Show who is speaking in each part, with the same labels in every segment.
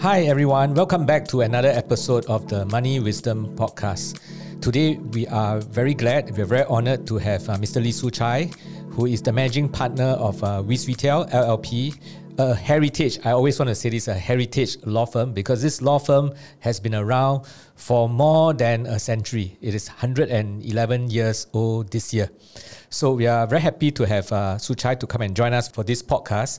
Speaker 1: Hi, everyone. Welcome back to another episode of the Money Wisdom Podcast. Today, we are very glad, we're very honored to have uh, Mr. Lee Soo Chye, who is the managing partner of uh, Wee Swee Teow LLP, a heritage. I always want to say this a heritage law firm because this law firm has been around for more than a century. It is 111 years old this year. So we are very happy to have uh, Soo Chye to come and join us for this podcast.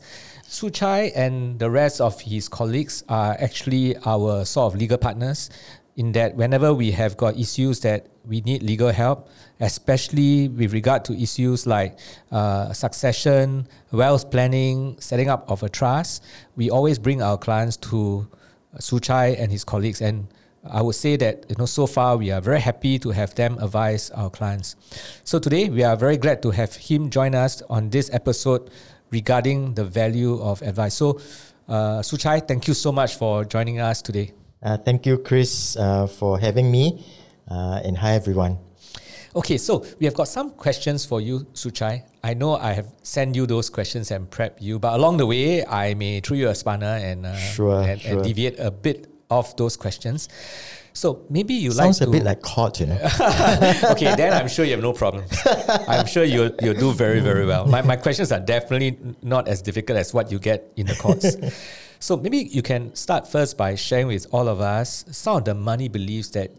Speaker 1: Soo Chye and the rest of his colleagues are actually our sort of legal partners in that whenever we have got issues that we need legal help, especially with regard to issues like uh, succession, wealth planning, setting up of a trust, we always bring our clients to Soo Chye and his colleagues. And I would say that you know so far we are very happy to have them advise our clients. So today we are very glad to have him join us on this episode regarding the value of advice. So, uh, Soo Chye, thank you so much for joining us today.
Speaker 2: Uh, thank you, Chris, uh, for having me. Uh, and hi, everyone.
Speaker 1: Okay, so we have got some questions for you, Soo Chye. I know I have sent you those questions and prep you, but along the way, I may throw you a spanner and, uh,
Speaker 2: sure,
Speaker 1: and,
Speaker 2: sure.
Speaker 1: and deviate a bit of those questions. So maybe you
Speaker 2: Sounds
Speaker 1: like
Speaker 2: a
Speaker 1: to,
Speaker 2: bit like court, you know.
Speaker 1: okay, then I'm sure you have no problem. I'm sure you'll, you'll do very, very well. My, my questions are definitely not as difficult as what you get in the courts. so maybe you can start first by sharing with all of us some of the money beliefs that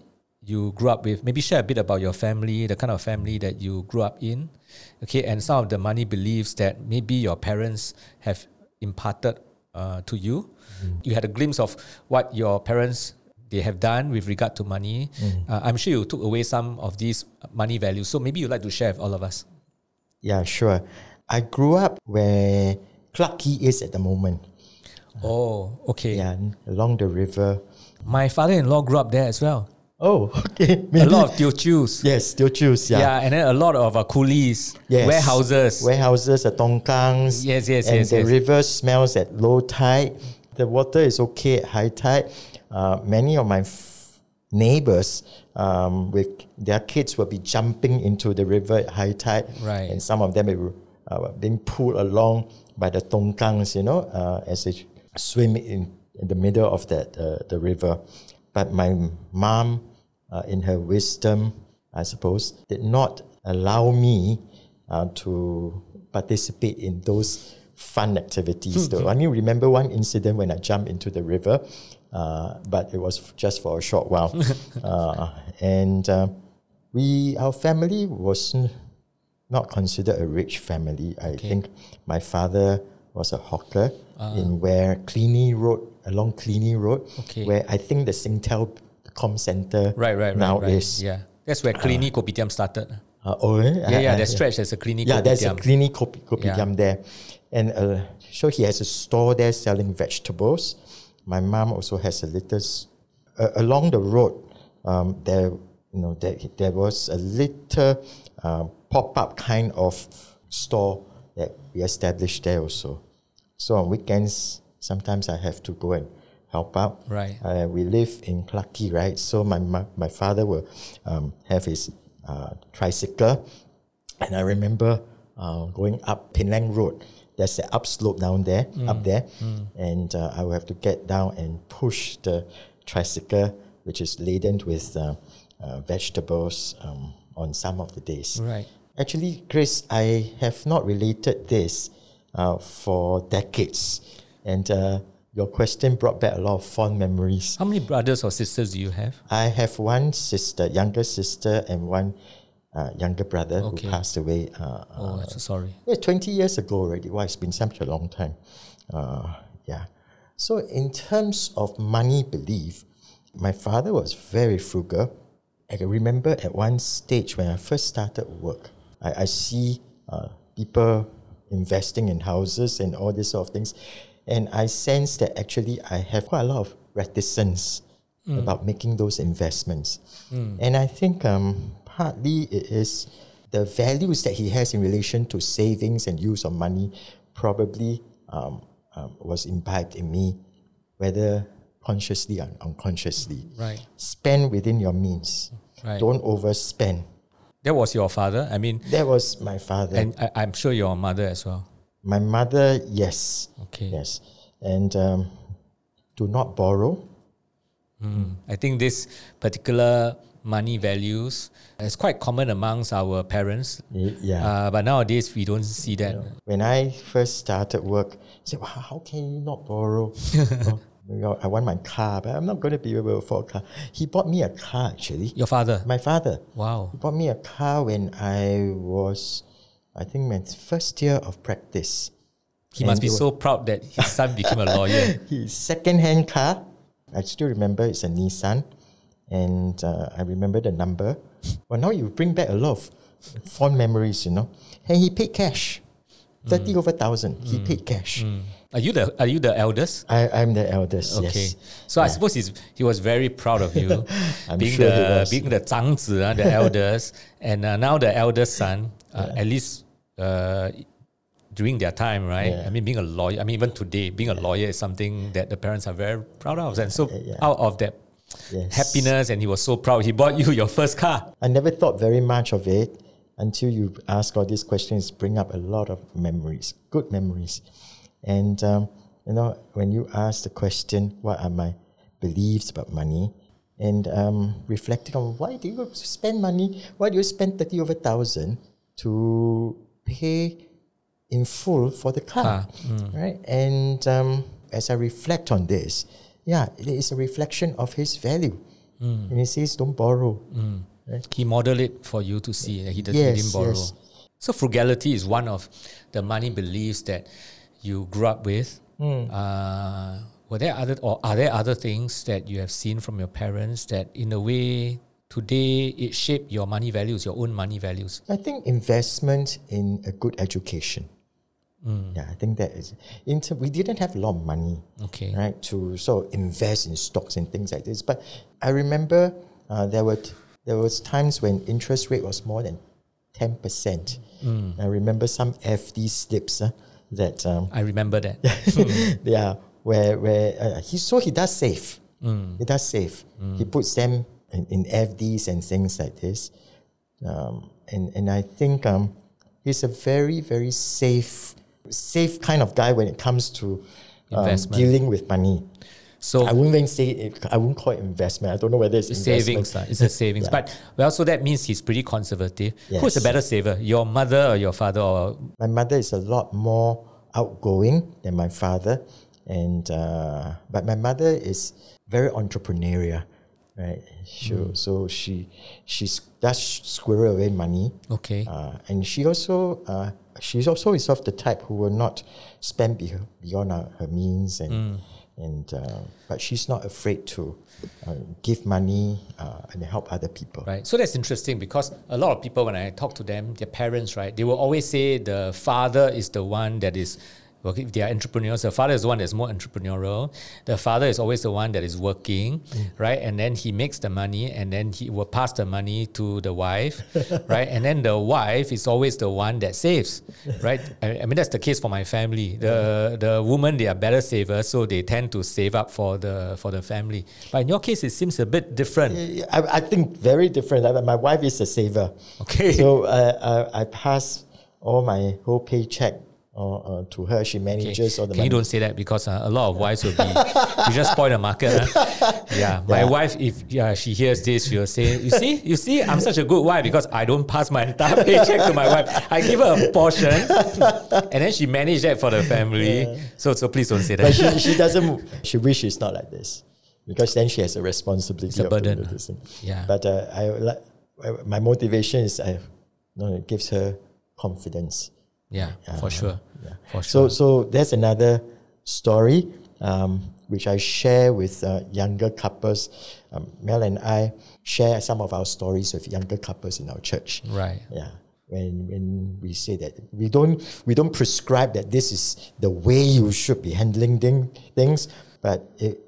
Speaker 1: you grew up with. Maybe share a bit about your family, the kind of family that you grew up in. Okay, and some of the money beliefs that maybe your parents have imparted uh, to you. Mm. You had a glimpse of what your parents they have done with regard to money. Mm. Uh, I'm sure you took away some of these money values. So maybe you'd like to share with all of us.
Speaker 2: Yeah, sure. I grew up where Clarke Quay is at the moment.
Speaker 1: Oh, okay.
Speaker 2: Yeah, along the river.
Speaker 1: My father-in-law grew up there as well.
Speaker 2: Oh, okay.
Speaker 1: Maybe. A lot of Teochews.
Speaker 2: Yes, Teochews, yeah.
Speaker 1: Yeah, and then a lot of uh, coolies, yes. warehouses.
Speaker 2: Warehouses, uh, tongkangs.
Speaker 1: Yes, yes,
Speaker 2: and
Speaker 1: yes.
Speaker 2: the
Speaker 1: yes.
Speaker 2: river smells at low tide. The water is okay at high tide. Uh, many of my f- neighbors um, with their kids will be jumping into the river at high tide.
Speaker 1: Right.
Speaker 2: And some of them are uh, being pulled along by the tongkangs, you know, uh, as they swim in, in the middle of that, uh, the river. But my mom, uh, in her wisdom, I suppose, did not allow me uh, to participate in those fun activities. though. I mean, remember one incident when I jumped into the river, uh, but it was just for a short while. uh, and uh, we, our family was not considered a rich family. I okay. think my father was a hawker in where Killiney Road, along Killiney Road,
Speaker 1: okay.
Speaker 2: where I think the Singtel Comcentre
Speaker 1: right, right,
Speaker 2: now
Speaker 1: right, right.
Speaker 2: is.
Speaker 1: Yeah, that's where Killiney uh, Kopitiam started.
Speaker 2: Uh, oh, eh?
Speaker 1: yeah, yeah, that stretch there's a Killiney
Speaker 2: Yeah,
Speaker 1: Kopitiam.
Speaker 2: there's a Killiney Kopitiam yeah. there. And uh, so he has a store there selling vegetables. My mom also has a little, uh, along the road, um, there, you know, there, there was a little uh, pop-up kind of store that we established there also. So on weekends, sometimes I have to go and help out.
Speaker 1: Right.
Speaker 2: Uh, we live in Clarke right? So my my father will um, have his uh, tricycle, and I remember uh, going up Penang Road. There's an upslope down there, mm. up there, mm. and uh, I will have to get down and push the tricycle, which is laden with uh, uh, vegetables um, on some of the days.
Speaker 1: Right.
Speaker 2: Actually, Chris, I have not related this uh, for decades. And uh, your question brought back a lot of fond memories.
Speaker 1: How many brothers or sisters do you have?
Speaker 2: I have one sister, younger sister, and one uh, younger brother
Speaker 1: Okay.
Speaker 2: who passed away. Uh,
Speaker 1: Oh,
Speaker 2: uh,
Speaker 1: so sorry.
Speaker 2: yeah, 20 years ago already. Wow, it's been such a long time. Uh, yeah. So, in terms of money belief, my father was very frugal. I can remember at one stage when I first started work, I, I see uh, people investing in houses and all these sort of things. And I sense that actually I have quite a lot of reticence about making those investments. And I think um, partly it is the values that he has in relation to savings and use of money probably um, um, was imbibed in me, whether consciously or unconsciously.
Speaker 1: Right.
Speaker 2: Spend within your means.
Speaker 1: Right.
Speaker 2: Don't overspend.
Speaker 1: That was your father. I mean,
Speaker 2: That was my father.
Speaker 1: and I, I'm sure your mother as well.
Speaker 2: My mother, yes.
Speaker 1: Okay.
Speaker 2: Yes. and um, do not borrow.
Speaker 1: I think this particular money values is quite common amongst our parents.
Speaker 2: Yeah.
Speaker 1: Uh, but nowadays we don't see that.
Speaker 2: when I first started work, I said, wow, how can you not borrow? Oh, I want my car, but I'm not going to be able to afford a car. He bought me a car, actually.
Speaker 1: Your father.
Speaker 2: My father.
Speaker 1: Wow.
Speaker 2: He bought me a car when I was, I think, my first year of practice.
Speaker 1: He
Speaker 2: And
Speaker 1: must be so proud that his son became a lawyer.
Speaker 2: His second-hand car, I still remember it's a Nissan, and uh, I remember the number. Well, now you bring back a lot of fond memories, you know. And he paid cash, thirty over thousand. He paid cash.
Speaker 1: Are you the Are you the eldest?
Speaker 2: I, I'm the eldest.
Speaker 1: Okay,
Speaker 2: Yes.
Speaker 1: so I suppose he's, he was very proud of you,
Speaker 2: I'm
Speaker 1: being
Speaker 2: sure he
Speaker 1: the being the 长子, uh, the eldest, and uh, now the eldest son. Uh, At least uh, during their time, right?
Speaker 2: Yeah.
Speaker 1: I mean, being a lawyer. I mean, even today, being a lawyer is something that the parents are very proud of, and so
Speaker 2: Yeah.
Speaker 1: out of that
Speaker 2: Yes.
Speaker 1: happiness, and he was so proud. He bought you your first car.
Speaker 2: I never thought very much of it until you ask all these questions, bring up a lot of memories, good memories. And, um, you know, when you ask the question, what are my beliefs about money? And um, reflecting on why do you spend money? Why do you spend 30 over thousand to pay in full for the car? Right? And um, as I reflect on this, yeah, it is a reflection of his value. And he says, don't borrow.
Speaker 1: He modeled it for you to see. that He, does,
Speaker 2: Yes,
Speaker 1: he didn't borrow.
Speaker 2: yes.
Speaker 1: So frugality is one of the money beliefs that you grew up with.
Speaker 2: Hmm.
Speaker 1: Uh, were there other or are there other things that you have seen from your parents that in a way today it shaped your money values, your own money values?
Speaker 2: I think investment in a good education. Yeah, I think that is. In term, we didn't have a lot of money,
Speaker 1: Okay.
Speaker 2: right, to sort of invest in stocks and things like this. But I remember uh, there were t- there was times when interest rate was more than ten percent. I remember some FD slips uh, that um,
Speaker 1: I remember that.
Speaker 2: yeah, where where uh, he so he does save. He does save. He puts them in, in FDs and things like this. Um, and and I think um, he's a very very safe safe kind of guy when it comes to um, dealing with money.
Speaker 1: So
Speaker 2: I wouldn't even say it, I wouldn't call it investment. I don't know whether it's
Speaker 1: savings, it's a savings.
Speaker 2: Yeah.
Speaker 1: But well, so that means he's pretty conservative. Who's a better saver, your mother or your father? Or
Speaker 2: My mother is a lot more outgoing than my father, and uh, but my mother is very entrepreneurial, right? She, So she she's does squirrel away money,
Speaker 1: okay,
Speaker 2: uh, and she also uh, she's also is of the type who will not spend be, beyond her, her means, and and uh, but she's not afraid to uh, give money uh, and help other people.
Speaker 1: Right. So that's interesting because a lot of people, when I talk to them, their parents, right, they will always say the father is the one that is, well, if they are entrepreneurs, the father is the one that's more entrepreneurial. The father is always the one that is working, right? And then he makes the money and then he will pass the money to the wife, right? And then the wife is always the one that saves, right? I, I mean, that's the case for my family. The the women, they are better savers, so they tend to save up for the for the family. But in your case, it seems a bit different.
Speaker 2: I, I think very different. I- My wife is a saver.
Speaker 1: Okay.
Speaker 2: So uh, I, I pass all my whole paycheck uh, uh, to her. She manages all the
Speaker 1: Can you don't say that because uh, a lot of wives will be you just spoil the market. huh? Yeah, my
Speaker 2: Yeah.
Speaker 1: wife, if yeah, she hears this, she'll say, "You see, you see, I'm such a good wife because I don't pass my entire paycheck to my wife. I give her a portion, and then she manages that for the family. So, so please don't say
Speaker 2: But
Speaker 1: that.
Speaker 2: she, she doesn't. She wish she's not like this, because then she has a responsibility.
Speaker 1: a burden. Yeah.
Speaker 2: But uh, I like my motivation is I, no, it gives her confidence.
Speaker 1: Yeah, for sure,
Speaker 2: Yeah.
Speaker 1: for
Speaker 2: So,
Speaker 1: sure.
Speaker 2: so there's another story um, which I share with uh, younger couples. Um, Mel and I share some of our stories with younger couples in our church.
Speaker 1: right.
Speaker 2: Yeah. When, when we say that we don't we don't prescribe that this is the way you should be handling thing, things, but it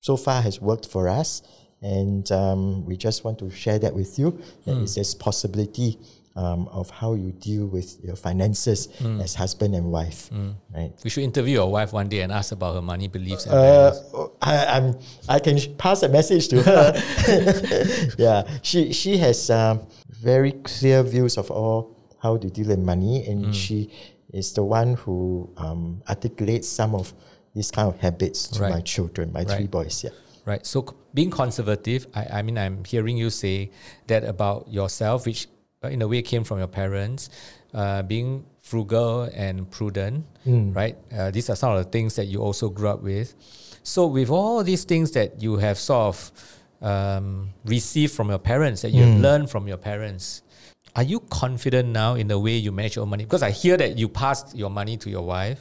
Speaker 2: so far has worked for us, and um, we just want to share that with you. That is this possibility um, of how you deal with your finances as husband and wife, right?
Speaker 1: We should interview your wife one day and ask about her money beliefs. And
Speaker 2: Uh. I, I'm, I can pass a message to her. yeah, she she has um, very clear views of all how to deal with money, and she is the one who um, articulates some of these kind of habits to
Speaker 1: Right.
Speaker 2: my children, my three boys. Yeah.
Speaker 1: Right. So being conservative, I, I mean, I'm hearing you say that about yourself, which in a way came from your parents, uh, being frugal and prudent, right? Uh, these are some of the things that you also grew up with. So with all these things that you have sort of um, received from your parents, that you have learned from your parents, are you confident now in the way you manage your money? Because I hear that you passed your money to your wife.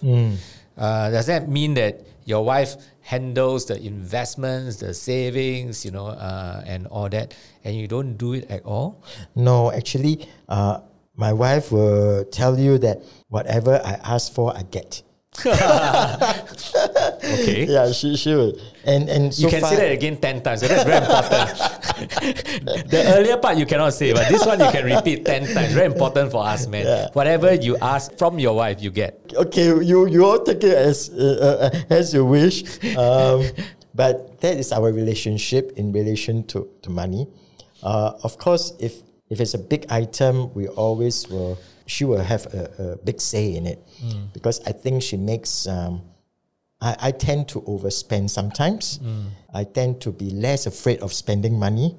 Speaker 1: Uh, does that mean that your wife handles the investments, the savings, you know, uh, and all that, and you don't do it at all?
Speaker 2: No, actually, uh, my wife will tell you that whatever I ask for, I get.
Speaker 1: Okay.
Speaker 2: Yeah, she she will. And and so
Speaker 1: you can
Speaker 2: far,
Speaker 1: say that again 10 times. That's very important. the earlier part you cannot say, but this one you can repeat 10 times. Very important for us, man.
Speaker 2: Yeah.
Speaker 1: Whatever you ask from your wife, you get.
Speaker 2: okay, you you all take it as uh, uh, as you wish. Um, but that is our relationship in relation to to money. Uh, of course, if if it's a big item, we always will. She will have a, a big say in it because I think she makes. Um, I, I tend to overspend sometimes. I tend to be less afraid of spending money,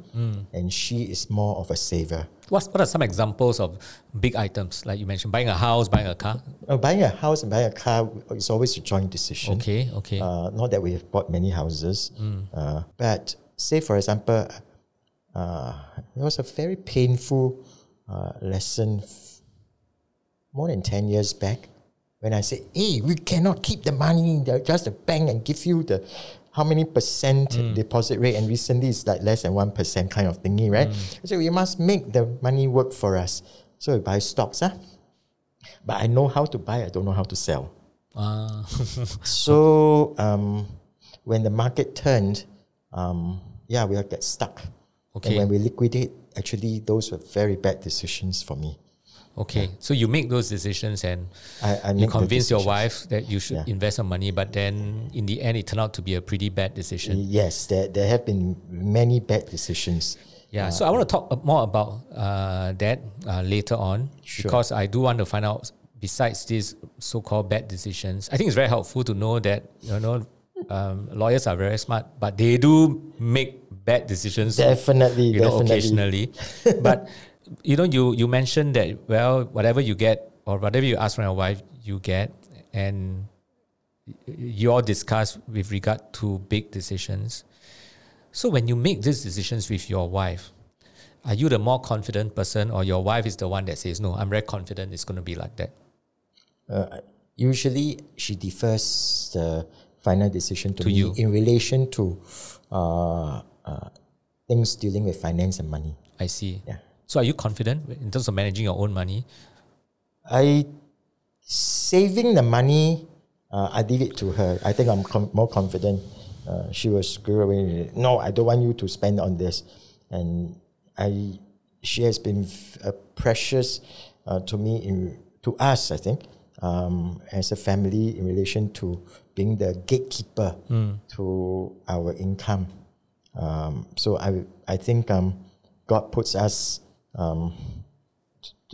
Speaker 2: and she is more of a saver.
Speaker 1: What's, what are some examples of big items? Like you mentioned, buying a house, buying a car.
Speaker 2: Uh, buying a house and buying a car is always a joint decision.
Speaker 1: Okay, okay.
Speaker 2: Uh, not that we have bought many houses, uh, but say for example, uh, there was a very painful uh, lesson more than ten years back when I said, "Hey, we cannot keep the money in the, just the bank and give you the how many percent deposit rate." And recently, it's like less than one percent kind of thingy, right? So we must make the money work for us. So we buy stocks, huh? But I know how to buy. I don't know how to sell.
Speaker 1: Ah.
Speaker 2: So um, when the market turned, um, yeah, we'll get stuck.
Speaker 1: Okay.
Speaker 2: And when we liquidate, actually, those were very bad decisions for me.
Speaker 1: Okay, so you make those decisions and
Speaker 2: I, I
Speaker 1: you convince your wife that you should
Speaker 2: Yeah.
Speaker 1: invest some money, but then in the end, it turned out to be a pretty bad decision.
Speaker 2: Yes, there, there have been many bad decisions.
Speaker 1: Yeah, so I want to talk more about uh, that uh, later on
Speaker 2: Sure.
Speaker 1: because I do want to find out. Besides these so-called bad decisions, I think it's very helpful to know that you know um, lawyers are very smart, but they do make bad decisions.
Speaker 2: Definitely,
Speaker 1: you know,
Speaker 2: definitely.
Speaker 1: occasionally. but you know, you you mentioned that well, whatever you get or whatever you ask from your wife, you get, and you all discuss with regard to big decisions. So when you make these decisions with your wife, are you the more confident person, or your wife is the one that says, "No, I'm very confident it's going to be like that"?
Speaker 2: Uh, usually, she defers the final decision to,
Speaker 1: To you.
Speaker 2: in relation to uh, uh, things dealing with finance and money.
Speaker 1: I see.
Speaker 2: Yeah.
Speaker 1: So are you confident in terms of managing your own money?
Speaker 2: I saving the money. Uh, I leave it to her. I think I'm com- more confident. Uh, she was screw away. No, I don't want you to spend on this, and I. She has been f- uh, precious uh, to me in to us. I think um, as a family in relation to being the gatekeeper to our income. Um, so I I think um, God puts us um,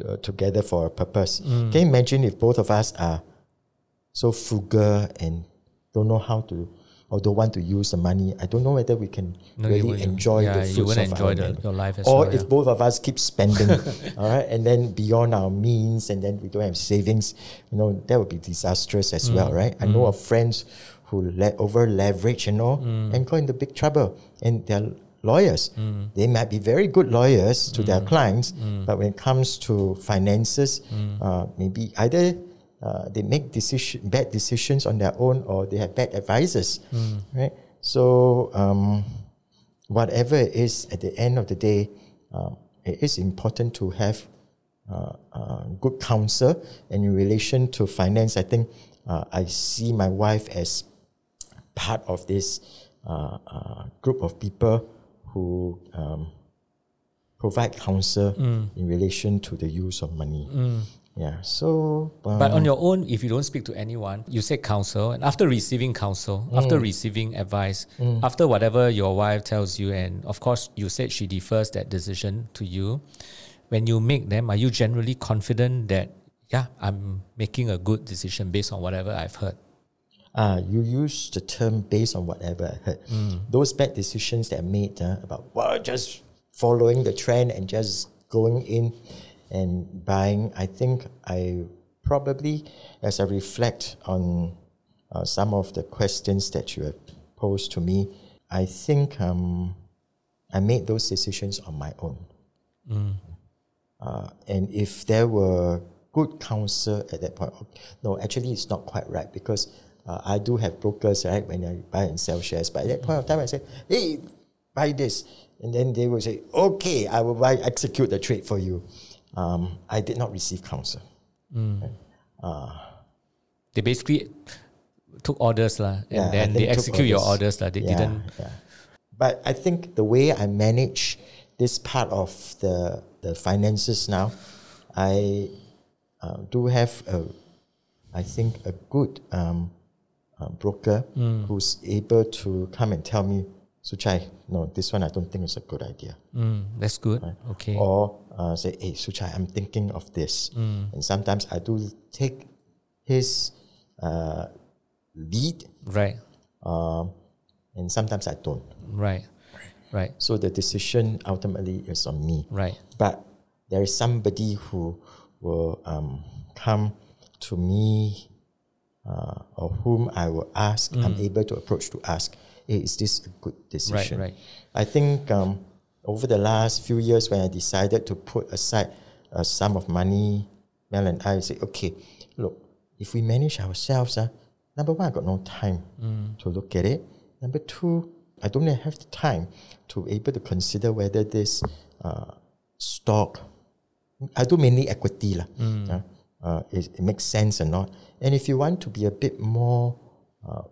Speaker 2: uh, together for a purpose. Can you imagine if both of us are so frugal and don't know how to or don't want to use the money? I don't know whether we can
Speaker 1: No,
Speaker 2: really enjoy
Speaker 1: Yeah,
Speaker 2: the
Speaker 1: you
Speaker 2: fruits
Speaker 1: wouldn't
Speaker 2: of
Speaker 1: enjoy
Speaker 2: our
Speaker 1: the- your life
Speaker 2: or
Speaker 1: well,
Speaker 2: if
Speaker 1: yeah.
Speaker 2: both of us keep spending, all right, and then beyond our means, and then we don't have savings, you know, that would be disastrous as well,
Speaker 1: Mm.
Speaker 2: right? I know of friends who le- over leverage, you know,
Speaker 1: Mm.
Speaker 2: and go into big trouble, and they're lawyers.
Speaker 1: Mm.
Speaker 2: They might be very good lawyers to their clients, but when it comes to finances,
Speaker 1: Mm.
Speaker 2: uh, maybe either uh, they make decision bad decisions on their own, or they have bad advisors,
Speaker 1: Mm.
Speaker 2: right? So um, whatever it is, at the end of the day, um, it is important to have uh, uh, good counsel. And in relation to finance, I think uh, I see my wife as part of this uh, uh, group of people who um, provide counsel in relation to the use of money. Yeah. So, uh,
Speaker 1: But on your own, if you don't speak to anyone, you say counsel, and after receiving counsel, after receiving advice, after whatever your wife tells you, and of course you said she defers that decision to you, when you make them, are you generally confident that yeah, I'm making a good decision based on whatever I've heard?
Speaker 2: Ah, you use the term based on whatever I heard. Those bad decisions that I made uh, about well, just following the trend and just going in and buying. I think I probably, as I reflect on uh, some of the questions that you have posed to me, I think um, I made those decisions on my own. Uh, and if there were good counsel at that point, no, actually it's not quite right because uh, I do have brokers, right, when I buy and sell shares. But at that point of time, I said, hey, buy this. And then they will say, okay, I will buy, execute the trade for you. Um, I did not receive counsel.
Speaker 1: They basically took orders lah, and
Speaker 2: Yeah,
Speaker 1: then they execute your orders lah. They
Speaker 2: Yeah,
Speaker 1: didn't.
Speaker 2: yeah. But I think the way I manage this part of the the finances now, I uh, do have a, I think a good um, uh, broker
Speaker 1: Mm.
Speaker 2: who's able to come and tell me, Soo Chye, no, this one I don't think is a good idea.
Speaker 1: Mm, that's good. Okay.
Speaker 2: Or uh, say, hey, Soo Chye, I'm thinking of this. And sometimes I do take his uh, lead,
Speaker 1: Right.
Speaker 2: um, and sometimes I don't.
Speaker 1: Right. Right.
Speaker 2: So the decision ultimately is on me.
Speaker 1: Right.
Speaker 2: But there is somebody who will um, come to me uh, or whom I will ask, I'm able to approach to ask, hey, is this a good decision?
Speaker 1: right. right.
Speaker 2: I think um, over the last few years when I decided to put aside a sum of money, Mel and I say, okay, look, if we manage ourselves, uh, number one, I got no time to look at it. Number two, I don't have the time to be able to consider whether this uh, stock, I do mainly equity, lah, uh, uh, it, it makes sense or not. And if you want to be a bit more uh,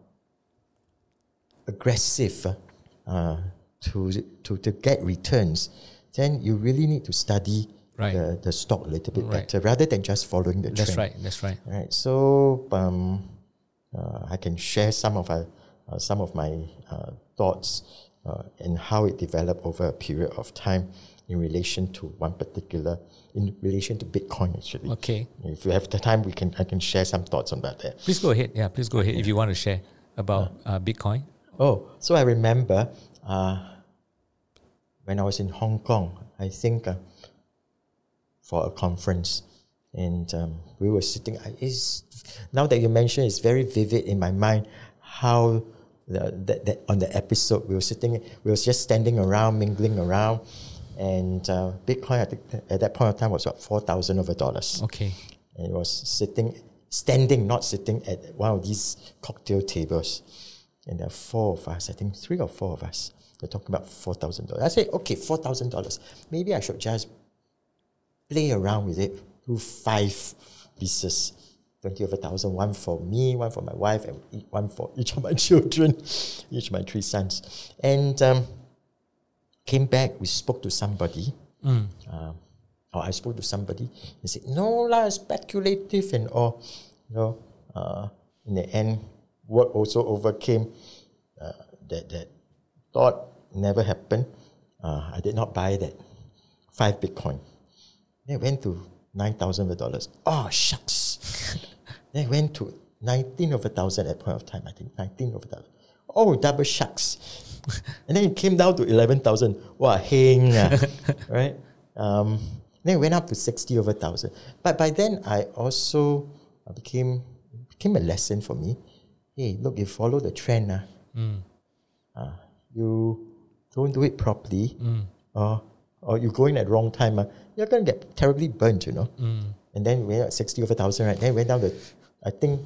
Speaker 2: aggressive uh, uh, to, to, to get returns, then you really need to study
Speaker 1: Right.
Speaker 2: the, the stock a little bit
Speaker 1: Right.
Speaker 2: better rather than just following the
Speaker 1: That's
Speaker 2: trend.
Speaker 1: right. That's right.
Speaker 2: Right. So um, uh, I can share some of uh, uh, some of my uh, thoughts uh, and how it developed over a period of time in relation to one particular in relation to Bitcoin actually.
Speaker 1: Okay.
Speaker 2: If you have the time, we can I can share some thoughts on that there.
Speaker 1: Please go ahead. Yeah. Please go ahead if you want to share about uh, Bitcoin.
Speaker 2: Oh, so I remember uh, when I was in Hong Kong, I think uh, for a conference, and um, we were sitting. I- It's, now that you mention, it's very vivid in my mind how the, that, that on the episode we were sitting, we was just standing around, mingling around, and uh, Bitcoin I think at that point of time was about four thousand over dollars
Speaker 1: Okay.
Speaker 2: and it was sitting, standing, not sitting at one of these cocktail tables. And there are four of us, I think three or four of us. They're talking about four thousand dollars. I say, okay, four thousand dollars. Maybe I should just play around with it. Do five pieces, twenty of a thousand. One for me, one for my wife, and one for each of my children, each of my three sons. And um, came back. We spoke to somebody um, or I spoke to somebody and said, no lah, speculative and all. You know, uh, in the end, work also overcame uh, that that thought never happened. Uh, I did not buy that five Bitcoin. Then it went to nine thousand dollars. Oh shucks. then it went to nineteen of a thousand at point of time. I think nineteen of a thousand. Oh, double shucks. and then it came down to eleven thousand. Wow, heng ah, right? Um, then it went up to sixty over thousand. But by then, I also uh, became became a lesson for me. Hey, look, you follow the trend. ah. Uh, you don't do it properly, or or you go in at the wrong time, uh, you're gonna get terribly burnt, you know. And then we went at sixty over thousand, right? Then it went down to, I think,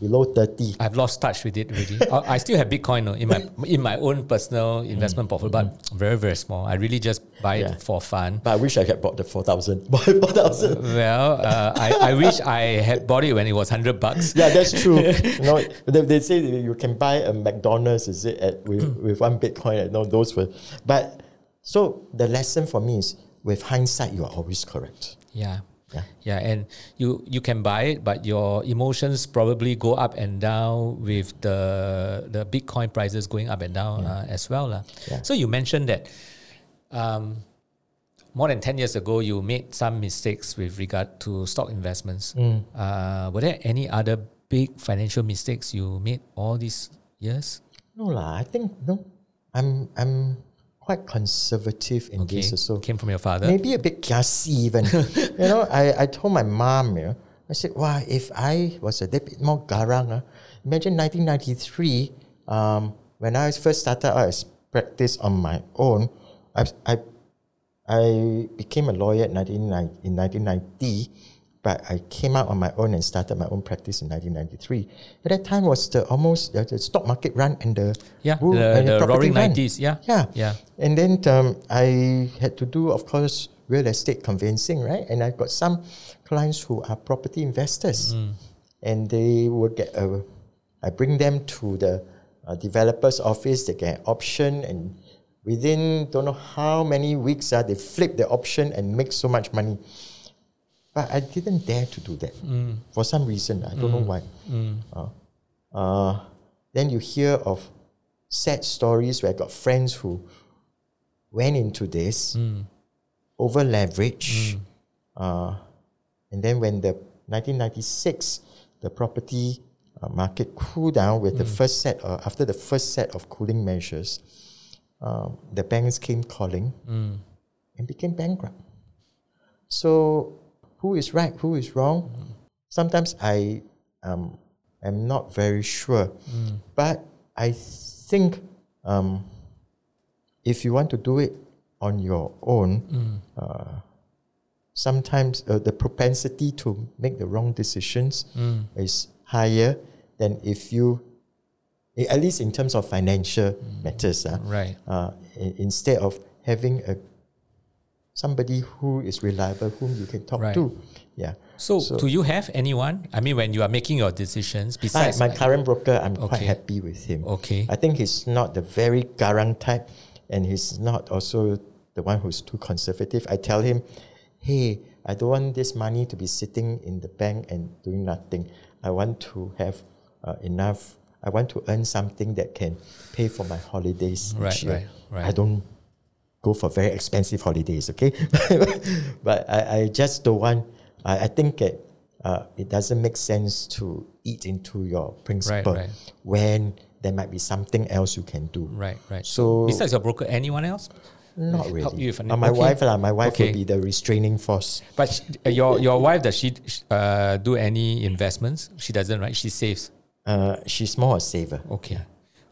Speaker 2: below thirty.
Speaker 1: I've lost touch with it already. I I still have Bitcoin no, in my in my own personal investment portfolio, but very very small. I really just buy
Speaker 2: Yeah.
Speaker 1: it for fun.
Speaker 2: But I wish I had bought the four thousand. four thousand.
Speaker 1: Well, uh, I, I wish I had bought it when it was hundred bucks.
Speaker 2: Yeah, that's true. you know, they, they say you can buy a McDonald's, is it, at, with, with one Bitcoin? No, those were. But so the lesson for me is, with hindsight, you are always correct.
Speaker 1: Yeah.
Speaker 2: Yeah.
Speaker 1: Yeah, and you you can buy it, but your emotions probably go up and down with the the Bitcoin prices going up and down uh, as well, lah.
Speaker 2: Yeah.
Speaker 1: So you mentioned that um, more than ten years ago, you made some mistakes with regard to stock investments.
Speaker 2: Mm.
Speaker 1: Uh, were there any other big financial mistakes you made all these years?
Speaker 2: No lah, I think no. I'm I'm quite conservative in
Speaker 1: Okay,
Speaker 2: this also.
Speaker 1: came from your father.
Speaker 2: Maybe a bit kiasi even. you know, I, I told my mom, you know, I said, wow, if I was a bit more garang, uh, imagine 1993, um, when I first started out as practice on my own, I, I, I became a lawyer in 1990, in 1990, but I came out on my own and started my own practice in 1993. At that time was the almost the, the stock market run and the
Speaker 1: Yeah,
Speaker 2: boom
Speaker 1: the,
Speaker 2: and
Speaker 1: the
Speaker 2: property
Speaker 1: roaring
Speaker 2: run.
Speaker 1: 90s. Yeah.
Speaker 2: Yeah.
Speaker 1: Yeah.
Speaker 2: And then um, I had to do, of course, real estate conveyancing, right? And I got some clients who are property investors, and they would get a. I bring them to the uh, developer's office. They get an option, and within don't know how many weeks, uh, they flip the option and make so much money. But I didn't dare to do that. For some reason. I don't know why. Uh, uh, then you hear of sad stories where I got friends who went into this, over leverage, uh, and then when the 1996 the property uh, market cooled down with the first set uh, after the first set of cooling measures, um, the banks came calling and became bankrupt. So who is right? Who is wrong? Sometimes I um, am not very sure, but I think um, if you want to do it on your own, uh, sometimes uh, the propensity to make the wrong decisions is higher than if you, at least in terms of financial matters, uh,
Speaker 1: Right.
Speaker 2: uh, instead of having a somebody who is reliable, whom you can talk
Speaker 1: Right.
Speaker 2: to. Yeah.
Speaker 1: So, do you have anyone? I mean, when you are making your decisions, besides
Speaker 2: my current broker, I'm quite happy with him.
Speaker 1: Okay.
Speaker 2: I think he's not the very garang type, and he's not also the one who's too conservative. I tell him, hey, I don't want this money to be sitting in the bank and doing nothing. I want to have uh, enough. I want to earn something that can pay for my holidays
Speaker 1: Right,
Speaker 2: each year.
Speaker 1: right, right.
Speaker 2: I don't go for very expensive holidays, okay? but I, I just don't want, I, I think that uh, it doesn't make sense to eat into your principle
Speaker 1: right.
Speaker 2: when there might be something else you can do.
Speaker 1: right, right.
Speaker 2: So,
Speaker 1: Besides your broker, anyone else?
Speaker 2: not really.
Speaker 1: help you an-
Speaker 2: Uh, my
Speaker 1: okay.
Speaker 2: wife, lah, my wife
Speaker 1: Okay.
Speaker 2: will be the restraining force.
Speaker 1: But sh- uh, your your wife does she uh, do any investments? She doesn't, right? She saves.
Speaker 2: Uh, she's more a saver.
Speaker 1: Okay.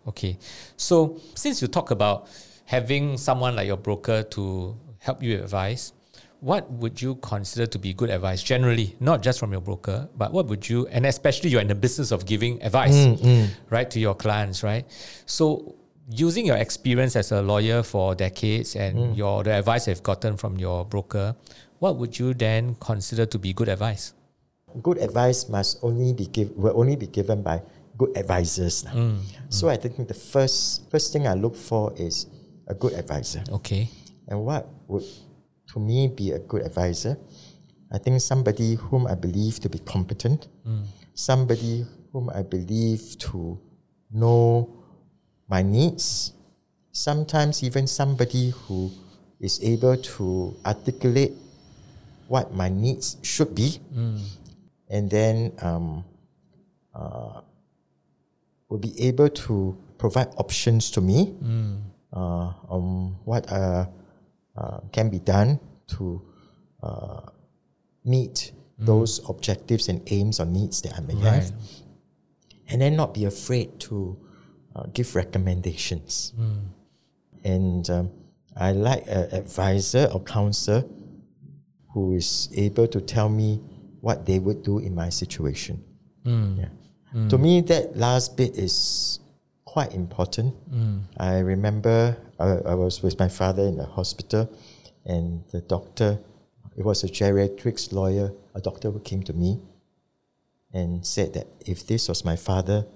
Speaker 1: Okay. So since you talk about having someone like your broker to help you advise, what would you consider to be good advice generally, not just from your broker, but what would you, and especially you're in the business of giving advice, mm, mm. right, to your clients, right? So using your experience as a lawyer for decades and mm. your the advice you've gotten from your broker, what would you then consider to be good advice?
Speaker 2: good advice must only be give, will only be given by good advisors.
Speaker 1: Mm,
Speaker 2: So I think the first first thing I look for is a good advisor.
Speaker 1: Okay.
Speaker 2: And what would to me be a good advisor? I think somebody whom I believe to be competent, somebody whom I believe to know my needs, sometimes even somebody who is able to articulate what my needs should be, and then um, uh, will be able to provide options to me. Uh, on what uh, uh, can be done to uh, meet those objectives and aims or needs that I may
Speaker 1: Right.
Speaker 2: have, and then not be afraid to uh, give recommendations. And um, I like an advisor or counselor who is able to tell me what they would do in my situation. Yeah. To me, that last bit is quite important. Mm. I remember I, I was with my father in the hospital, and the doctor, it was a geriatrics lawyer, a doctor who came to me and said that if this was my father,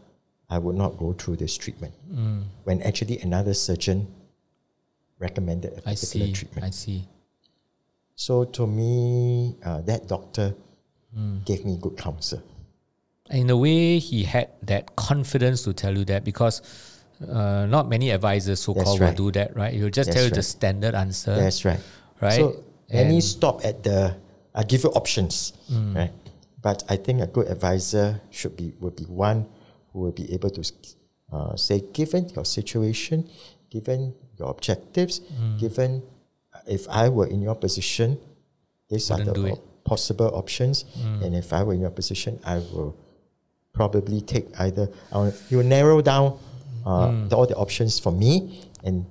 Speaker 2: I would not go through this treatment. Mm. When actually another surgeon recommended a particular
Speaker 1: see.
Speaker 2: treatment.
Speaker 1: I see.
Speaker 2: So to me, uh, that doctor mm. gave me good counsel.
Speaker 1: In a way, he had that confidence to tell you that because uh, not many advisors, so called,
Speaker 2: That's
Speaker 1: will do that, right? He'll just
Speaker 2: That's
Speaker 1: tell you the standard answer.
Speaker 2: That's right.
Speaker 1: Right?
Speaker 2: So let me stop at the. I give you options,
Speaker 1: Mm.
Speaker 2: right? But I think a good advisor should be would be one who will be able to uh, say, given your situation, given your objectives,
Speaker 1: Mm.
Speaker 2: given uh, if I were in your position, these are
Speaker 1: Wouldn't do
Speaker 2: the possible options. And if I were in your position, I will probably take either. Uh, you will narrow down uh,
Speaker 1: Mm.
Speaker 2: the, all the options for me and,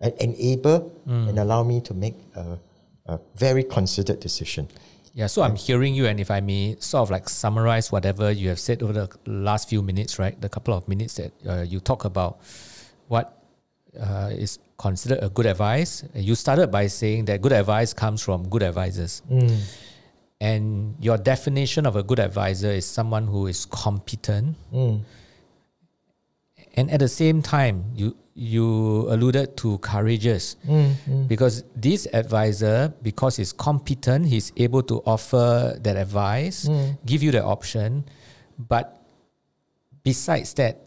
Speaker 2: and enable
Speaker 1: Mm.
Speaker 2: and allow me to make a, a very considered decision.
Speaker 1: Yeah, so I'm hearing you, and if I may sort of like summarize whatever you have said over the last few minutes, right? The couple of minutes that uh, you talk about what uh, is considered a good advice. You started by saying that good advice comes from good advisors. And your definition of a good advisor is someone who is competent. Mm. And at the same time, you you alluded to courageous mm, mm. because this advisor, because he's competent, he's able to offer that advice, give you the option. But besides that,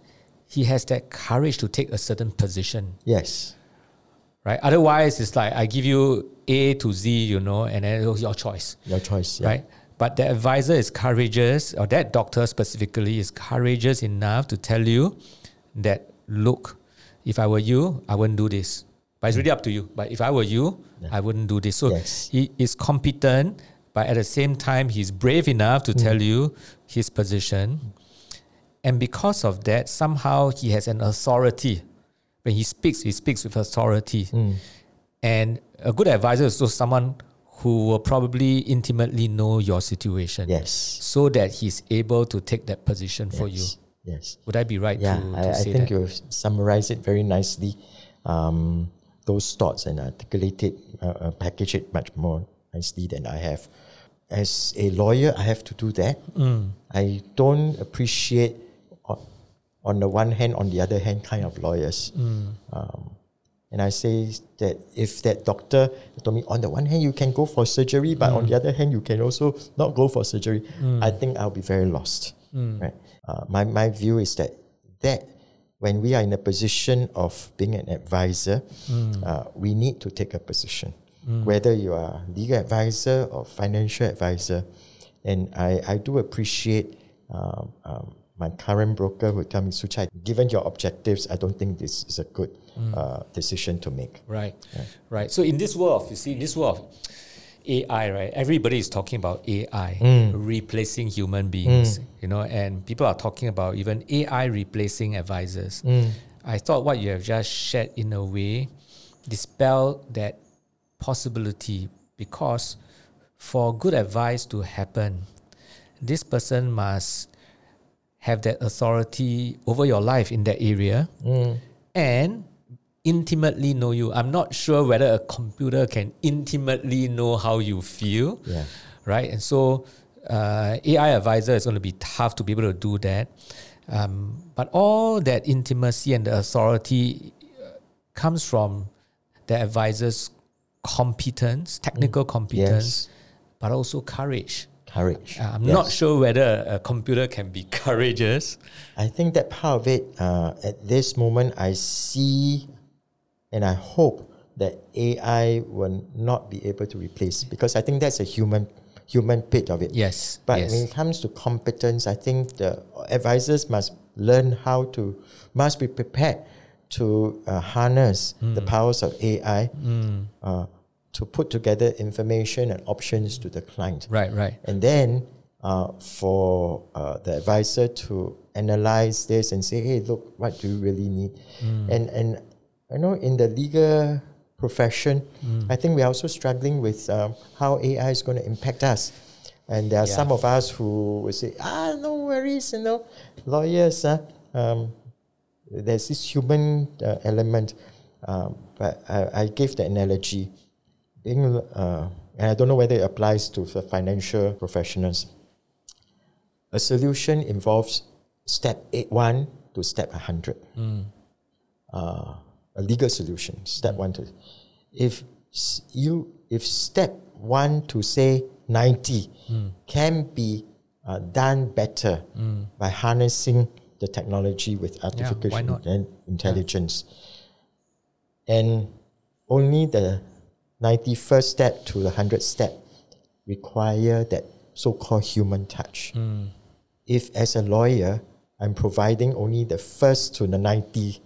Speaker 1: he has that courage to take a certain position
Speaker 2: Yes.
Speaker 1: Right? Otherwise, it's like I give you A to Z, you know, and then it's your choice,
Speaker 2: Your choice. Yeah.
Speaker 1: right? But the advisor is courageous, or that doctor specifically is courageous enough to tell you that, look, if I were you, I wouldn't do this. But it's really up to you. But if I were you, I wouldn't do this. So
Speaker 2: Yes.
Speaker 1: he is competent, but at the same time, he's brave enough to mm. tell you his position. And because of that, somehow he has an authority. When he speaks, he speaks with authority. And a good advisor is also someone who will probably intimately know your situation
Speaker 2: Yes.
Speaker 1: so that he's able to take that position for you.
Speaker 2: Yes. Yes.
Speaker 1: Would I be right
Speaker 2: Yeah,
Speaker 1: to, to
Speaker 2: I, I think
Speaker 1: that?
Speaker 2: you've summarized it very nicely. Um, those thoughts and articulate it, uh, uh, package it much more nicely than I have. As a lawyer, I have to do that.
Speaker 1: Mm.
Speaker 2: I don't appreciate on the one hand, on the other hand, kind of lawyers.
Speaker 1: Mm.
Speaker 2: Um, and I say that if that doctor told me, on the one hand, you can go for surgery, but on the other hand, you can also not go for surgery, I think I'll be very lost. Right? Uh, my, my view is that that when we are in a position of being an advisor, uh, we need to take a position. Whether you are legal advisor or financial advisor, and I, I do appreciate um, um, my current broker who tell me, Soo Chye, given your objectives, I don't think this is a good mm. uh, decision to make.
Speaker 1: Right, right. So in this world, you see, in this world, AI, right? Everybody is talking about AI mm. replacing human beings, mm. you know, and people are talking about even AI replacing advisors. I thought what you have just shared in a way dispel that possibility because for good advice to happen, this person must have that authority over your life in that area and intimately know you. I'm not sure whether a computer can intimately know how you feel,
Speaker 2: Yeah.
Speaker 1: right? And so, uh, AI advisor is going to be tough to be able to do that. Um, but all that intimacy and the authority uh, comes from the advisor's competence, technical competence,
Speaker 2: Yes.
Speaker 1: but also courage.
Speaker 2: Courage.
Speaker 1: Uh, I'm
Speaker 2: Yes.
Speaker 1: not sure whether a computer can be courageous.
Speaker 2: I think that part of it, uh, at this moment, I see and I hope that AI will not be able to replace because I think that's a human human bit of it.
Speaker 1: Yes.
Speaker 2: But
Speaker 1: yes.
Speaker 2: when it comes to competence, I think the advisors must learn how to, must be prepared to uh, harness the
Speaker 1: Hmm.
Speaker 2: powers of AI uh, to put together information and options to the client.
Speaker 1: right, right.
Speaker 2: And then uh, for uh, the advisor to analyze this and say, hey, look, what do you really need? And, and I know in the legal profession, I think we're also struggling with um, how AI is going to impact us. And there are
Speaker 1: Yeah.
Speaker 2: some of us who will say, ah, no worries, you know, lawyers, uh, um, there's this human uh, element. Um, but I, I gave the analogy, uh, and I don't know whether it applies to the financial professionals. A solution involves step eight one to step hundred. Uh, a legal solution, step one to. If you if step one to say ninety can be uh, done better by harnessing the technology with artificial in- intelligence, and only the ninety first step to the hundred step require that so-called human touch. If as a lawyer, I'm providing only the first to the 90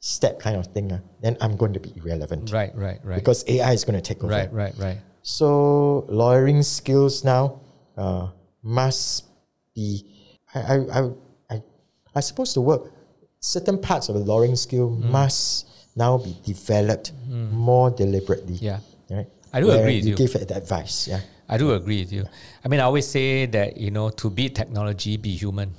Speaker 2: step kind of thing, ah, then I'm going to be irrelevant.
Speaker 1: Right, right, right.
Speaker 2: Because AI is going to take over.
Speaker 1: right, right, right.
Speaker 2: So lawyering skills now uh, must be. I, I, I, I, I suppose the word certain parts of the lawyering skill
Speaker 1: Mm.
Speaker 2: must now be developed more deliberately.
Speaker 1: Yeah.
Speaker 2: Right.
Speaker 1: I do agree with you.
Speaker 2: give it advice. Yeah.
Speaker 1: I do agree with you. I mean, I always say that, you know, to beat technology, be human.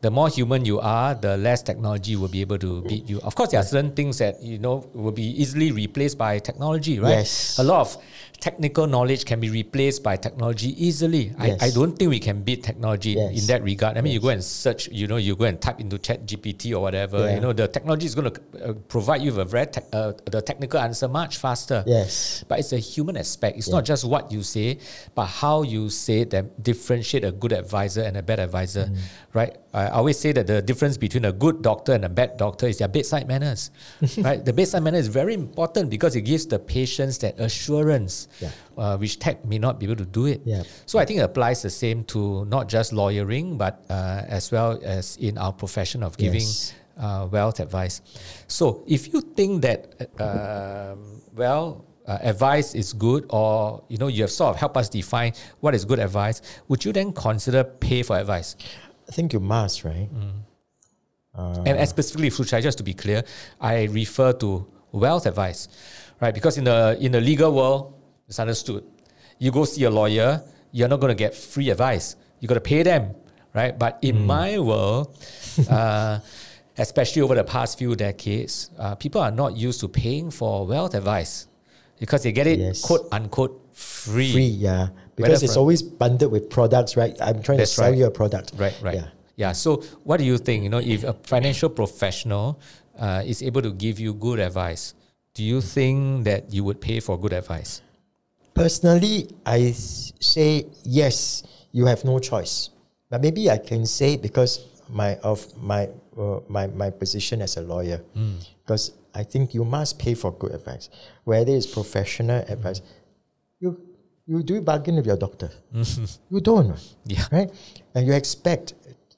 Speaker 1: The more human you are, the less technology will be able to beat you. Of course, there are certain things that, you know, will be easily replaced by technology, right?
Speaker 2: Yes.
Speaker 1: A lot of technical knowledge can be replaced by technology easily. I,
Speaker 2: Yes.
Speaker 1: I don't think we can beat technology
Speaker 2: Yes.
Speaker 1: in that regard. I mean, you go and search, you know, you go and type into Chat GPT or whatever,
Speaker 2: Yeah.
Speaker 1: you know, the technology is going to uh, provide you with a very, tech uh, the technical answer much faster.
Speaker 2: Yes.
Speaker 1: But it's a human aspect. It's not just what you say, but how you say that differentiate a good advisor and a bad advisor,
Speaker 2: Mm.
Speaker 1: right? I always say that the difference between a good doctor and a bad doctor is their bedside manners, right? The bedside manner is very important because it gives the patients that assurance,
Speaker 2: Yeah.
Speaker 1: uh, which tech may not be able to do it.
Speaker 2: Yeah.
Speaker 1: So I think it applies the same to not just lawyering, but uh, as well as in our profession of giving
Speaker 2: Yes.
Speaker 1: uh, wealth advice. So if you think that, uh, um, well, uh, advice is good, or you know, you have sort of helped us define what is good advice, would you then consider pay for advice?
Speaker 2: I think you must, right?
Speaker 1: and, and specifically, Soo Chye, just to be clear, I refer to wealth advice, right? Because in the in the legal world, it's understood. You go see a lawyer, you're not going to get free advice. You got to pay them, right? But in my world, uh, especially over the past few decades, uh, people are not used to paying for wealth advice because they get it
Speaker 2: Yes.
Speaker 1: quote unquote free.
Speaker 2: Free, yeah. Because it's always bundled with products, right? I'm trying
Speaker 1: That's
Speaker 2: to sell
Speaker 1: right.
Speaker 2: you a product.
Speaker 1: Right, right.
Speaker 2: Yeah.
Speaker 1: Yeah. So, what do you think? You know, if a financial professional uh, is able to give you good advice, do you think that you would pay for good advice?
Speaker 2: Personally, I say yes. You have no choice, but maybe I can say because my of my uh, my my position as a lawyer, because I think you must pay for good advice, whether it's professional advice. You you do bargain with your doctor. You don't,
Speaker 1: Yeah.
Speaker 2: right? And you expect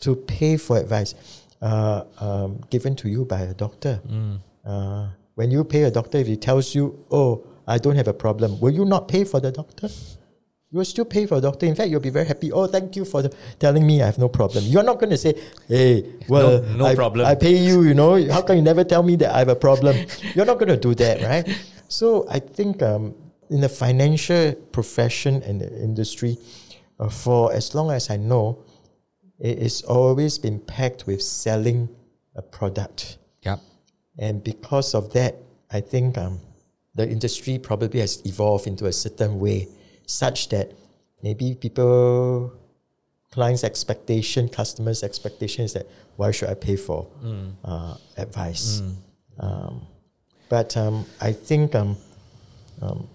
Speaker 2: to pay for advice uh, um, given to you by a doctor. Uh, when you pay a doctor, if he tells you, "Oh, I don't have a problem," will you not pay for the doctor? You will still pay for the doctor. In fact, you'll be very happy. Oh, thank you for the, telling me I have no problem. You're not going to say, "Hey, well,
Speaker 1: No- no
Speaker 2: I,
Speaker 1: problem."
Speaker 2: I pay you. You know, how can you never tell me that I have a problem?" You're not going to do that, right? So I think um, in the financial profession and the industry, uh, for as long as I know, it is always been packed with selling a product.
Speaker 1: Yep.
Speaker 2: And because of that, I think um, the industry probably has evolved into a certain way, such that maybe people, clients' expectation, customers' expectation is that why should I pay for uh, advice? Um, but um, I think um, um,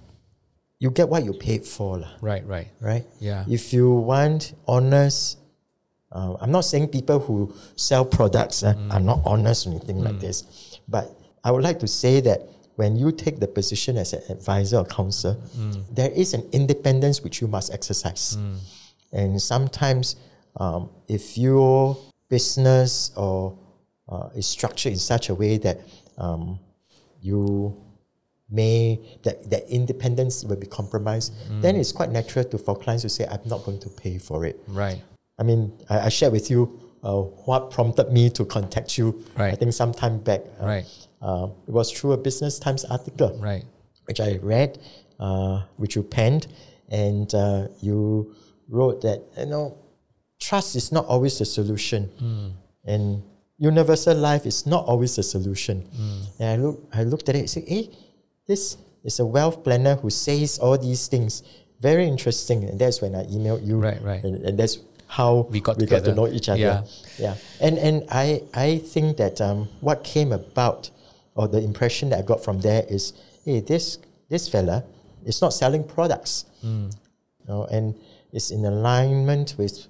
Speaker 2: you get what you paid for, lah,
Speaker 1: Right, right.
Speaker 2: right?
Speaker 1: Yeah.
Speaker 2: If you want honest, uh, I'm not saying people who sell products uh, are not honest or anything like this, but I would like to say that when you take the position as an advisor or counselor, there is an independence which you must exercise. And sometimes, um, if your business or uh, is structured in such a way that um, you may that, that independence will be compromised, then it's quite natural to for clients to say, "I'm not going to pay for it."
Speaker 1: Right.
Speaker 2: I mean, I, I shared with you uh, what prompted me to contact you.
Speaker 1: Right.
Speaker 2: I think some time back. Uh,
Speaker 1: Right.
Speaker 2: Uh, it was through a Business Times article
Speaker 1: Right.
Speaker 2: which I read, uh, which you penned, and uh, you wrote that you know trust is not always the solution, and universal life is not always the solution. And I look, I looked at it and said, "Hey, this is a wealth planner who says all these things. Very interesting." And that's when I emailed you,
Speaker 1: Right, right.
Speaker 2: and, and that's how
Speaker 1: We got
Speaker 2: we got to know each other.
Speaker 1: Yeah.
Speaker 2: Yeah, and and I I think that um, what came about, or the impression that I got from there is, hey, this this fella is not selling products,
Speaker 1: Hmm.
Speaker 2: you know, and it's in alignment with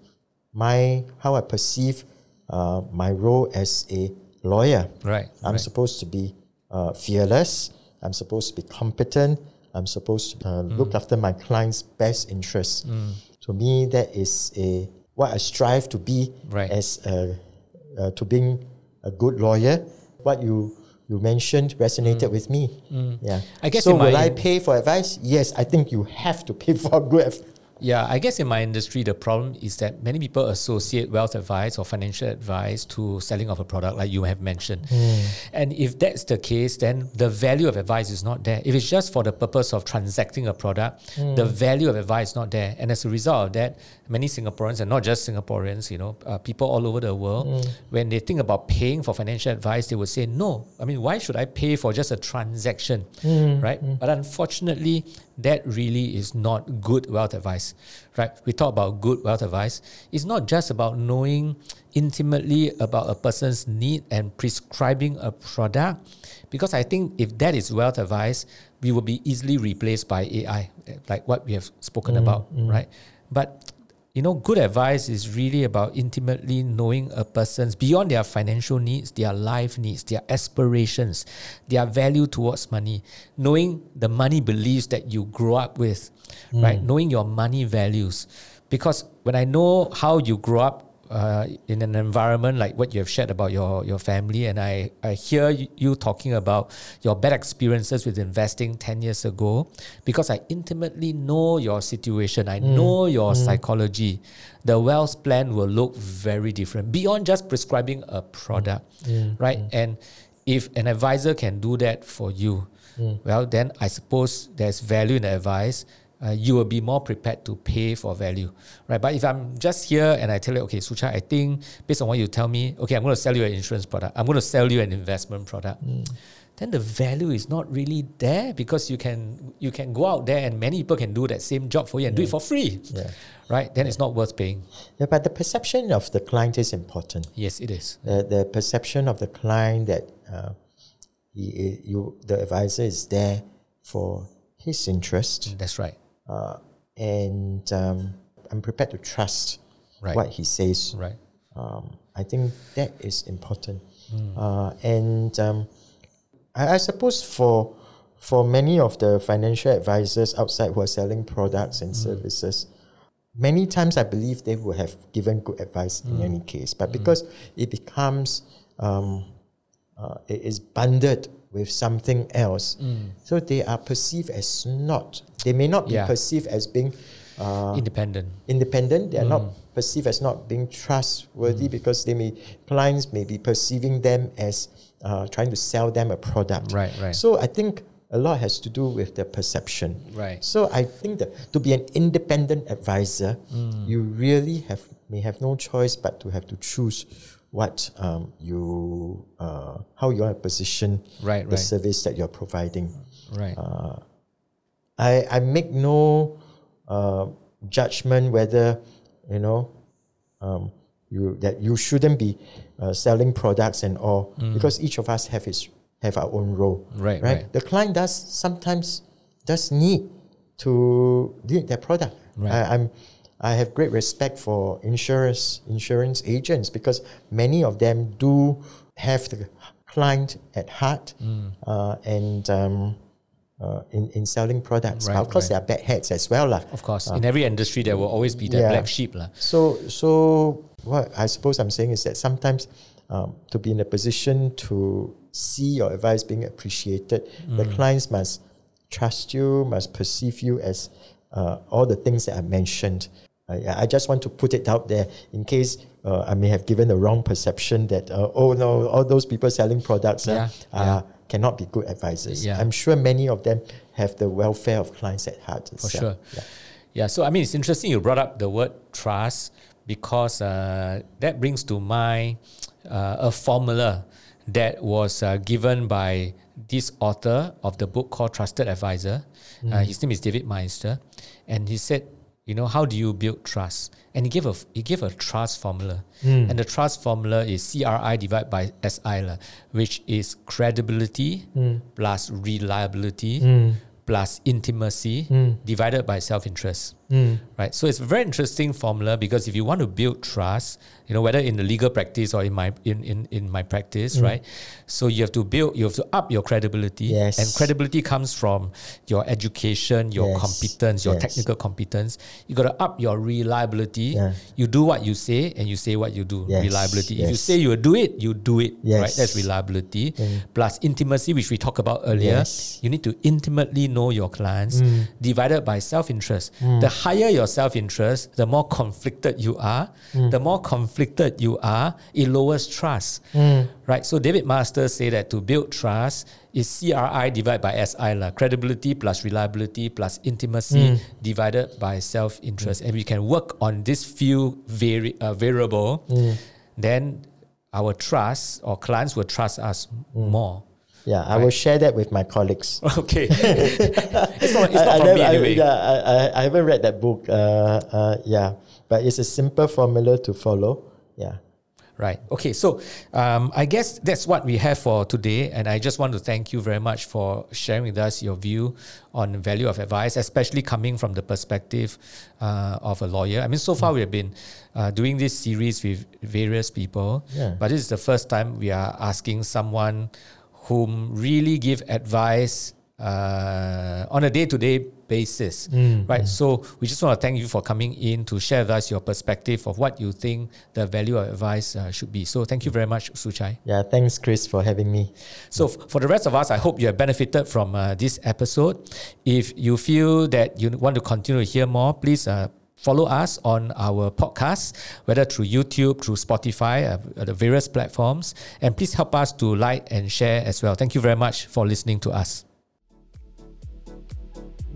Speaker 2: my how I perceive uh, my role as a lawyer.
Speaker 1: Right.
Speaker 2: I'm
Speaker 1: right.
Speaker 2: supposed to be uh, fearless. I'm supposed to be competent. I'm supposed to uh,
Speaker 1: Hmm.
Speaker 2: look after my client's best interests. to me, that is a what I strive to be
Speaker 1: Right.
Speaker 2: as a, uh, to being a good lawyer. What you you mentioned resonated with me. Yeah.
Speaker 1: Mm. I guess
Speaker 2: so. will I pay for advice? Yes, I think you have to pay for good.
Speaker 1: Yeah, I guess in my industry, the problem is that many people associate wealth advice or financial advice to selling of a product, like you have mentioned. Hmm. And if that's the case, then the value of advice is not there. If it's just for the purpose of transacting a product, hmm. the value of advice is not there. And as a result of that, many Singaporeans, and not just Singaporeans, you know, uh, people all over the world, hmm. when they think about paying for financial advice, they would say, no, I mean, why should I pay for just a transaction, right? But unfortunately, that really is not good wealth advice, right? We talk about good wealth advice. It's not just about knowing intimately about a person's need and prescribing a product, because I think if that is wealth advice, we will be easily replaced by AI, like what we have spoken mm, about, mm. right? But you know, good advice is really about intimately knowing a person's beyond their financial needs, their life needs, their aspirations, their value towards money, knowing the money beliefs that you grow up with, right? Mm. Knowing your money values. Because when I know how you grow up uh, in an environment like what you have shared about your, your family, and I, I hear you, you talking about your bad experiences with investing 10 years ago, because I intimately know your situation, I mm. know your mm. psychology, the wealth plan will look very different beyond just prescribing a product, mm. right? And if an advisor can do that for you, well, then I suppose there's value in the advice uh, you will be more prepared to pay for value, right? But if I'm just here and I tell you, okay, Soo Chye, I think based on what you tell me, okay, I'm going to sell you an insurance product, I'm going to sell you an investment product, then the value is not really there because you can you can go out there and many people can do that same job for you and do it for free,
Speaker 2: Yeah.
Speaker 1: right? Then it's not worth paying.
Speaker 2: Yeah, but the perception of the client is important.
Speaker 1: Yes, it is.
Speaker 2: The, the perception of the client that uh, he, you, the advisor is there for his interest,
Speaker 1: That's right.
Speaker 2: Uh, and um, I'm prepared to trust
Speaker 1: Right.
Speaker 2: what he says.
Speaker 1: Right.
Speaker 2: Um, I think that is important, uh, and um, I, I suppose for for many of the financial advisors outside who are selling products and services, many times I believe they would have given good advice in any case, but because it becomes um, uh, it is bundled with something else, so they are perceived as not. They may not be
Speaker 1: Yeah.
Speaker 2: perceived as being. Uh,
Speaker 1: Independent.
Speaker 2: independent. They are
Speaker 1: Mm.
Speaker 2: not perceived as not being trustworthy because they may clients may be perceiving them as uh, trying to sell them a product.
Speaker 1: Right, right.
Speaker 2: So I think a lot has to do with the perception.
Speaker 1: Right.
Speaker 2: So I think that to be an independent advisor,
Speaker 1: Mm.
Speaker 2: you really have may have no choice but to have to choose what um, you uh, how you want to position
Speaker 1: Right,
Speaker 2: the
Speaker 1: right.
Speaker 2: service that you're providing.
Speaker 1: Right.
Speaker 2: Uh, I, I make no uh, judgment whether you know um, you that you shouldn't be uh, selling products and all because each of us have his have our own role.
Speaker 1: Mm. Right,
Speaker 2: right.
Speaker 1: right.
Speaker 2: The client does sometimes does need to need their product.
Speaker 1: Right.
Speaker 2: I, I'm I have great respect for insurance insurance agents because many of them do have the client at heart
Speaker 1: Mm.
Speaker 2: uh, and um, uh, in, in selling products.
Speaker 1: Right,
Speaker 2: but of course,
Speaker 1: right.
Speaker 2: there are bad heads as well. lah.
Speaker 1: of course, in every industry, there will always be that
Speaker 2: Yeah.
Speaker 1: black sheep. lah.
Speaker 2: So, so what I suppose I'm saying is that sometimes um, to be in a position to see your advice being appreciated, the
Speaker 1: Mm.
Speaker 2: clients must trust you, must perceive you as uh, all the things that I mentioned. I, I just want to put it out there in case uh, I may have given the wrong perception that uh, oh no, all those people selling products uh,
Speaker 1: Yeah,
Speaker 2: uh, cannot be good advisors.
Speaker 1: Yeah.
Speaker 2: I'm sure many of them have the welfare of clients at heart.
Speaker 1: For sure.
Speaker 2: Yeah.
Speaker 1: Yeah, so I mean, it's interesting you brought up the word trust because uh, that brings to mind uh, a formula that was uh, given by this author of the book called Trusted Advisor. Uh, his name is David Maister, and he said, you know, how do you build trust? And he gave a he gave a trust formula, hmm. and the trust formula is CRI divided by SI, which is credibility hmm. plus reliability hmm. plus intimacy divided by self interest. Hmm. Right. So it's a very interesting formula because if you want to build trust, you know, whether in the legal practice or in my in, in, in my practice, hmm. right? So you have to build you have to up your credibility.
Speaker 2: Yes.
Speaker 1: And credibility comes from your education, your
Speaker 2: Yes.
Speaker 1: competence, your
Speaker 2: Yes.
Speaker 1: technical competence. You gotta up your reliability.
Speaker 2: Yeah.
Speaker 1: You do what you say and you say what you do.
Speaker 2: Yes.
Speaker 1: Reliability. If you say you will do it, you do it. Right? That's reliability. Hmm. Plus intimacy, which we talked about earlier.
Speaker 2: Yes.
Speaker 1: You need to intimately know your clients,
Speaker 2: Mm.
Speaker 1: divided by self interest. The higher your self interest, the more conflicted you are.
Speaker 2: Mm.
Speaker 1: The more conflicted you are, it lowers trust.
Speaker 2: Mm.
Speaker 1: Right? So David Masters say that to build trust is CRI divided by SI, lah. credibility plus reliability plus intimacy
Speaker 2: Mm.
Speaker 1: divided by self interest. And we can work on this few vari- uh, variable,
Speaker 2: Mm.
Speaker 1: then our trust or clients will trust us
Speaker 2: Mm.
Speaker 1: more.
Speaker 2: Yeah, I will share that with my colleagues.
Speaker 1: Okay. it's not, it's
Speaker 2: I,
Speaker 1: not
Speaker 2: I
Speaker 1: from
Speaker 2: never-
Speaker 1: me
Speaker 2: I-
Speaker 1: anyway.
Speaker 2: yeah, I, I, I haven't read that book. Uh, uh, yeah, but it's a simple formula to follow. Yeah.
Speaker 1: Right. Okay. So um, I guess that's what we have for today. And I just want to thank you very much for sharing with us your view on value of advice, especially coming from the perspective uh, of a lawyer. I mean, so far we have been uh, doing this series with various people,
Speaker 2: Yeah.
Speaker 1: but this is the first time we are asking someone whom really give advice uh, on a day-to-day basis, right? So we just want to thank you for coming in to share with us your perspective of what you think the value of advice uh, should be. So thank you very much, Soo Chye.
Speaker 2: Yeah, thanks, Chris, for having me.
Speaker 1: So f- for the rest of us, I hope you have benefited from uh, this episode. If you feel that you want to continue to hear more, please uh, follow us on our podcast, whether through YouTube, through Spotify, uh, the various platforms. And please help us to like and share as well. Thank you very much for listening to us.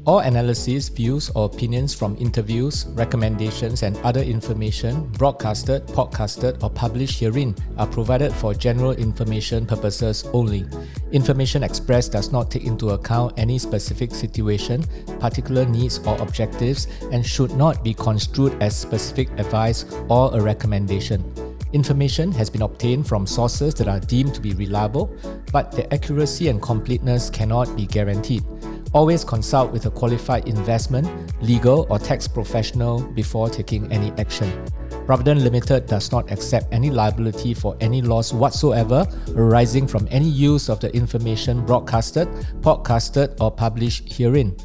Speaker 1: All analyses, views, or opinions from interviews, recommendations, and other information broadcasted, podcasted, or published herein are provided for general information purposes only. Information expressed does not take into account any specific situation, particular needs, or objectives, and should not be construed as specific advice or a recommendation. Information has been obtained from sources that are deemed to be reliable, but their accuracy and completeness cannot be guaranteed. Always consult with a qualified investment, legal, or tax professional before taking any action. Providend Limited does not accept any liability for any loss whatsoever arising from any use of the information broadcasted, podcasted, or published herein.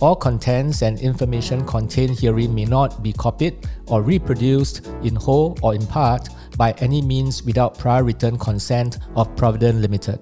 Speaker 1: All contents and information contained herein may not be copied or reproduced in whole or in part by any means without prior written consent of Providend Limited.